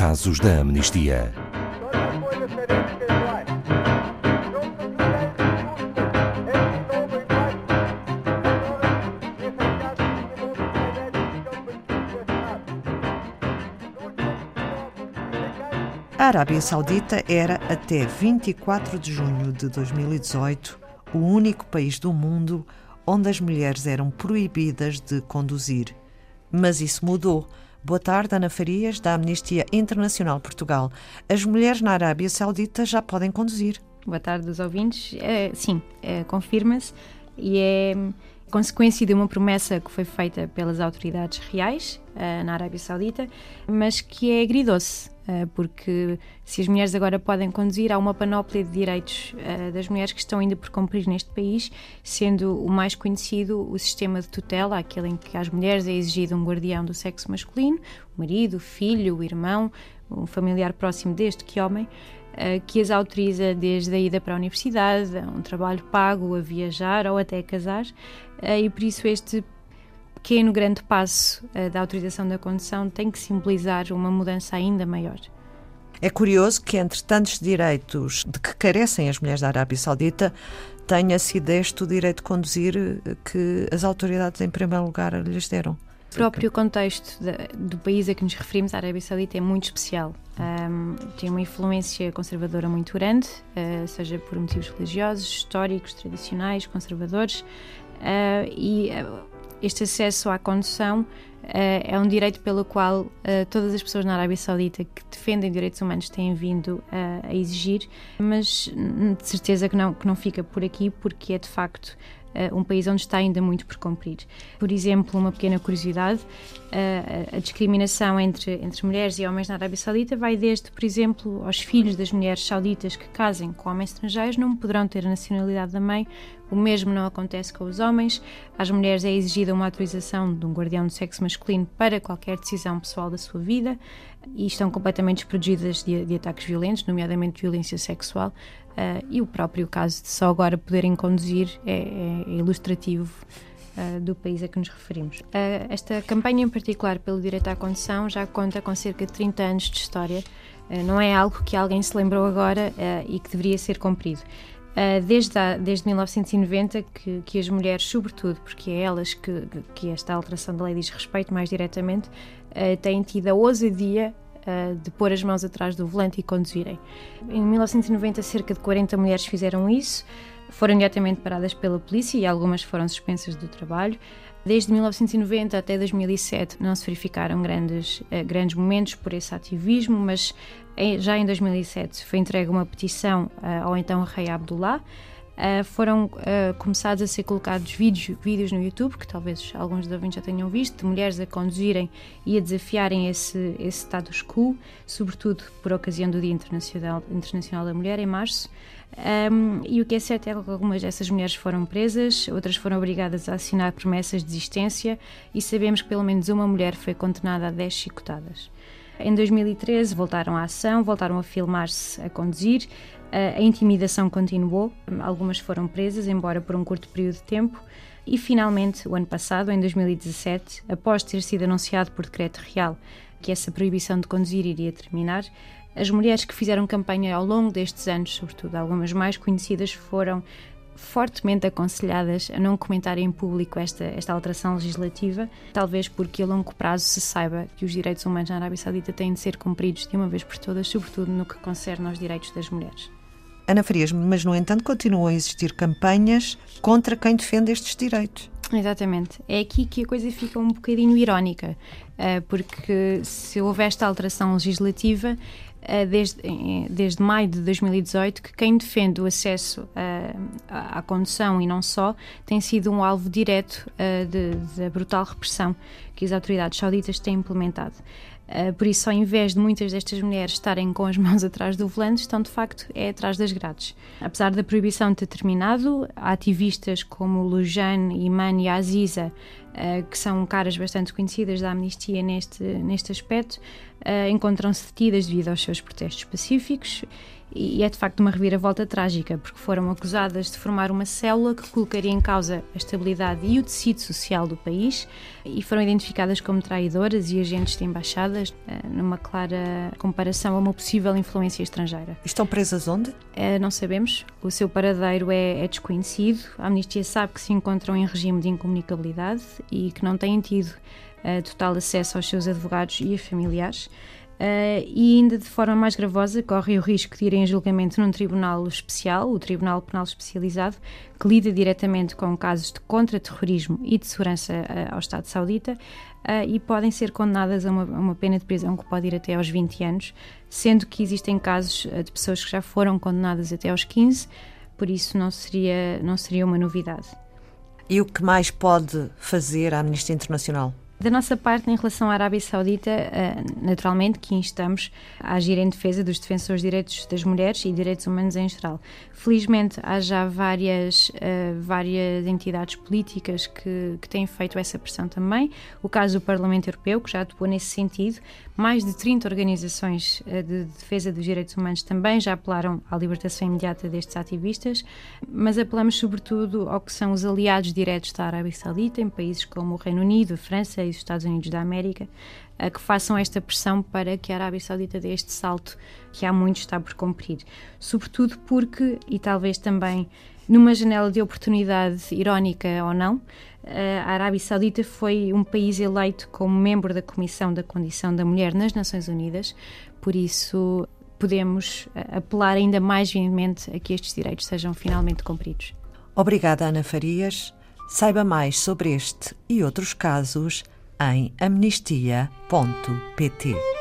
casos da amnistia. A Arábia Saudita era, até 24 de junho de 2018, o único país do mundo onde as mulheres eram proibidas de conduzir. Mas isso mudou. Boa tarde, Ana Farias, da Amnistia Internacional Portugal. As mulheres na Arábia Saudita já podem conduzir. Boa tarde aos ouvintes. É, sim, é, confirma-se e é consequência de uma promessa que foi feita pelas autoridades reais uh, na Arábia Saudita, mas que é agridoce, uh, porque se as mulheres agora podem conduzir, há uma panóplia de direitos uh, das mulheres que estão ainda por cumprir neste país, sendo o mais conhecido o sistema de tutela, aquele em que às mulheres é exigido um guardião do sexo masculino, o marido, o filho, o irmão, um familiar próximo deste que homem, que as autoriza desde a ida para a universidade, a um trabalho pago, a viajar ou até a casar, e por isso este pequeno, grande passo da autorização da condução tem que simbolizar uma mudança ainda maior. É curioso que, entre tantos direitos de que carecem as mulheres da Arábia Saudita, tenha sido este o direito de conduzir que as autoridades, em primeiro lugar, lhes deram. O próprio contexto de, do país a que nos referimos, a Arábia Saudita, é muito especial. Um, tem uma influência conservadora muito grande, uh, seja por motivos religiosos, históricos, tradicionais, conservadores, uh, e uh, este acesso à condução é um direito pelo qual todas as pessoas na Arábia Saudita que defendem direitos humanos têm vindo a exigir, mas de certeza que não, que não fica por aqui, porque é de facto uh, um país onde está ainda muito por cumprir. Por exemplo, uma pequena curiosidade: uh, a discriminação entre, entre mulheres e homens na Arábia Saudita vai desde, por exemplo, aos filhos das mulheres sauditas que casem com homens estrangeiros não poderão ter a nacionalidade da mãe. O mesmo não acontece com os homens. Às mulheres é exigida uma autorização de um guardião do sexo masculino para qualquer decisão pessoal da sua vida e estão completamente desprotegidas de, de ataques violentos, nomeadamente violência sexual. Uh, e o próprio caso de só agora poderem conduzir é, é ilustrativo uh, do país a que nos referimos. Uh, esta campanha, em particular pelo direito à condução, já conta com cerca de 30 anos de história. não é algo que alguém se lembrou agora e que deveria ser cumprido. Desde, a, desde 1990 que, que, as mulheres, sobretudo, porque é elas que, que esta alteração da lei diz respeito mais diretamente, têm tido a ousadia uh, de pôr as mãos atrás do volante e conduzirem. Em 1990, cerca de 40 mulheres fizeram isso, foram imediatamente paradas pela polícia e algumas foram suspensas do trabalho. Desde 1990 até 2007 não se verificaram grandes, uh, grandes momentos por esse ativismo, mas em, já em 2007 foi entregue uma petição uh, ao então rei Abdullah uh, foram uh, começados a ser colocados vídeos, vídeos no YouTube, que talvez alguns dos ouvintes já tenham visto, de mulheres a conduzirem e a desafiarem esse, esse status quo, sobretudo por ocasião do Dia Internacional, Internacional da Mulher, em março. Um, e o que é certo é que algumas dessas mulheres foram presas, outras foram obrigadas a assinar promessas de desistência e sabemos que pelo menos uma mulher foi condenada a 10 chicotadas. Em 2013 voltaram à ação, voltaram a filmar-se a conduzir, a intimidação continuou, algumas foram presas, embora por um curto período de tempo. E finalmente, o ano passado, em 2017, após ter sido anunciado por decreto real que essa proibição de conduzir iria terminar, as mulheres que fizeram campanha ao longo destes anos, sobretudo algumas mais conhecidas, foram fortemente aconselhadas a não comentarem em público esta, esta alteração legislativa, talvez porque a longo prazo se saiba que os direitos humanos na Arábia Saudita têm de ser cumpridos de uma vez por todas, sobretudo no que concerne aos direitos das mulheres. Ana Farias, mas no entanto continuam a existir campanhas contra quem defende estes direitos. Exatamente. É aqui que a coisa fica um bocadinho irónica, eh, porque se houver esta alteração legislativa, eh, desde, desde maio de 2018 que quem defende o acesso eh, à condução e não só tem sido um alvo direto da brutal repressão que as autoridades sauditas têm implementado. Uh, por isso, ao invés de muitas destas mulheres estarem com as mãos atrás do volante, estão de facto é atrás das grades. Apesar da proibição ter terminado, ativistas como Lujane, Iman e Aziza que são caras bastante conhecidas da Amnistia neste, neste aspecto, encontram-se detidas devido aos seus protestos pacíficos e é de facto uma reviravolta trágica, porque foram acusadas de formar uma célula que colocaria em causa a estabilidade e o tecido social do país e foram identificadas como traidoras e agentes de embaixadas, eh, numa clara comparação a uma possível influência estrangeira. Estão presas onde? Eh, não sabemos. O seu paradeiro é, é desconhecido. A Amnistia sabe que se encontram em regime de incomunicabilidade e que não têm tido uh, total acesso aos seus advogados e familiares. Uh, e ainda de forma mais gravosa corre o risco de irem a julgamento num tribunal especial, o Tribunal Penal Especializado, que lida diretamente com casos de contra-terrorismo e de segurança uh, ao Estado Saudita uh, e podem ser condenadas a uma, a uma, pena de prisão que pode ir até aos 20 anos, sendo que existem casos de pessoas que já foram condenadas até aos 15, por isso não seria, não seria uma novidade. E o que mais pode fazer a Amnistia Internacional? Da nossa parte, em relação à Arábia Saudita, eh, naturalmente que instamos a agir em defesa dos defensores de direitos das mulheres e direitos humanos em geral. Felizmente, há já várias, eh, várias entidades políticas que, que têm feito essa pressão também. O caso do Parlamento Europeu, que já atuou nesse sentido. Mais de 30 organizações eh, de defesa dos direitos humanos também já apelaram à libertação imediata destes ativistas, mas apelamos sobretudo ao que são os aliados diretos da Arábia Saudita, em países como o Reino Unido, França e os Estados Unidos da América, que façam esta pressão para que a Arábia Saudita dê este salto que há muito está por cumprir. Sobretudo porque, e talvez também numa janela de oportunidade irónica ou não, a Arábia Saudita foi um país eleito como membro da Comissão da Condição da Mulher nas Nações Unidas, por isso podemos apelar ainda mais veementemente a que estes direitos sejam finalmente cumpridos. Obrigada, Ana Farias. Saiba mais sobre este e outros casos em amnistia.pt.